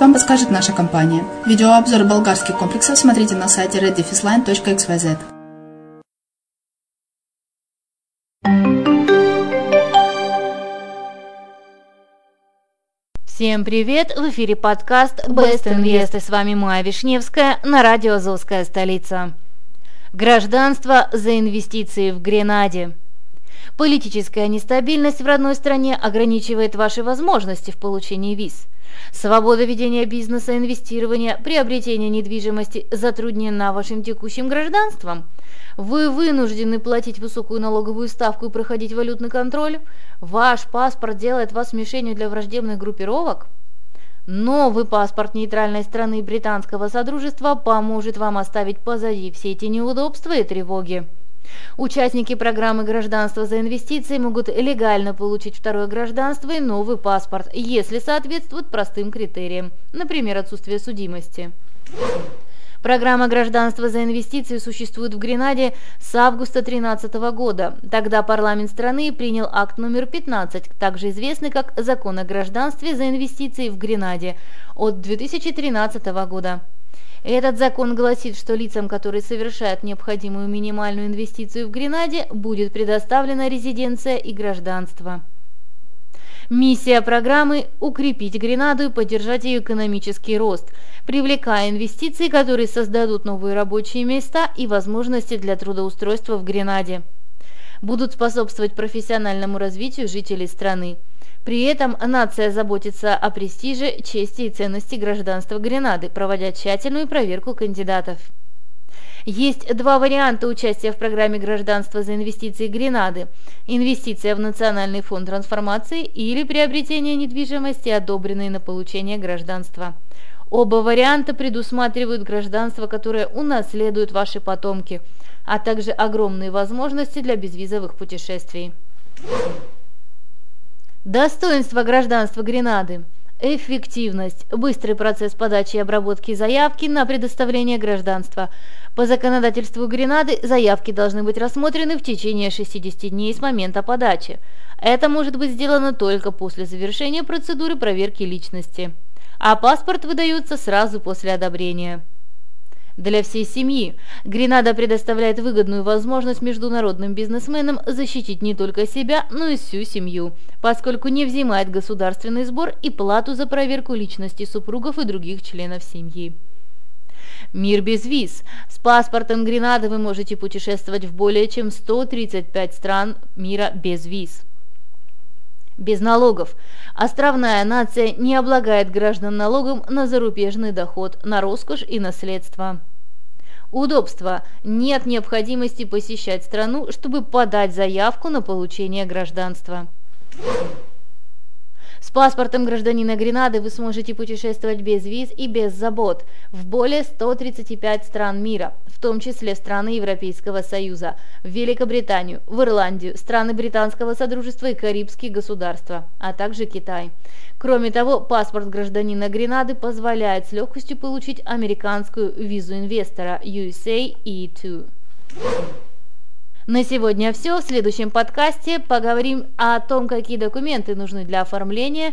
вам подскажет наша компания. Видеообзор болгарских комплексов смотрите на сайте reddefisline.xyz. Всем привет! В эфире подкаст Best Invest и с вами Майя Вишневская на радио «Азовская столица». Гражданство за инвестиции в Гренаде. Политическая нестабильность в родной стране ограничивает ваши возможности в получении виз. Свобода ведения бизнеса, инвестирования, приобретения недвижимости затруднена вашим текущим гражданством. Вы вынуждены платить высокую налоговую ставку и проходить валютный контроль. Ваш паспорт делает вас мишенью для враждебных группировок. Новый паспорт нейтральной страны британского содружества поможет вам оставить позади все эти неудобства и тревоги. Участники программы гражданства за инвестиции могут легально получить второе гражданство и новый паспорт, если соответствуют простым критериям, например, отсутствие судимости. Программа гражданства за инвестиции существует в Гренаде с августа 2013 года. Тогда парламент страны принял акт номер 15, также известный как Закон о гражданстве за инвестиции в Гренаде от 2013 года. Этот закон гласит, что лицам, которые совершают необходимую минимальную инвестицию в Гренаде, будет предоставлена резиденция и гражданство. Миссия программы – укрепить Гренаду и поддержать ее экономический рост, привлекая инвестиции, которые создадут новые рабочие места и возможности для трудоустройства в Гренаде. Будут способствовать профессиональному развитию жителей страны. При этом нация заботится о престиже, чести и ценности гражданства Гренады, проводя тщательную проверку кандидатов. Есть два варианта участия в программе гражданства за инвестиции Гренады. Инвестиция в Национальный фонд трансформации или приобретение недвижимости, одобренной на получение гражданства. Оба варианта предусматривают гражданство, которое унаследуют ваши потомки, а также огромные возможности для безвизовых путешествий. Достоинство гражданства Гренады – Эффективность. Быстрый процесс подачи и обработки заявки на предоставление гражданства. По законодательству Гренады заявки должны быть рассмотрены в течение 60 дней с момента подачи. Это может быть сделано только после завершения процедуры проверки личности. А паспорт выдается сразу после одобрения для всей семьи. Гренада предоставляет выгодную возможность международным бизнесменам защитить не только себя, но и всю семью, поскольку не взимает государственный сбор и плату за проверку личности супругов и других членов семьи. Мир без виз. С паспортом Гренады вы можете путешествовать в более чем 135 стран мира без виз без налогов. Островная нация не облагает граждан налогом на зарубежный доход, на роскошь и наследство. Удобство. Нет необходимости посещать страну, чтобы подать заявку на получение гражданства. С паспортом гражданина Гренады вы сможете путешествовать без виз и без забот в более 135 стран мира, в том числе страны Европейского Союза, в Великобританию, в Ирландию, страны Британского Содружества и Карибские государства, а также Китай. Кроме того, паспорт гражданина Гренады позволяет с легкостью получить американскую визу инвестора USA E2. На сегодня все. В следующем подкасте поговорим о том, какие документы нужны для оформления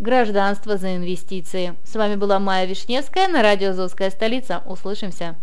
гражданства за инвестиции. С вами была Майя Вишневская на радио «Азовская столица». Услышимся!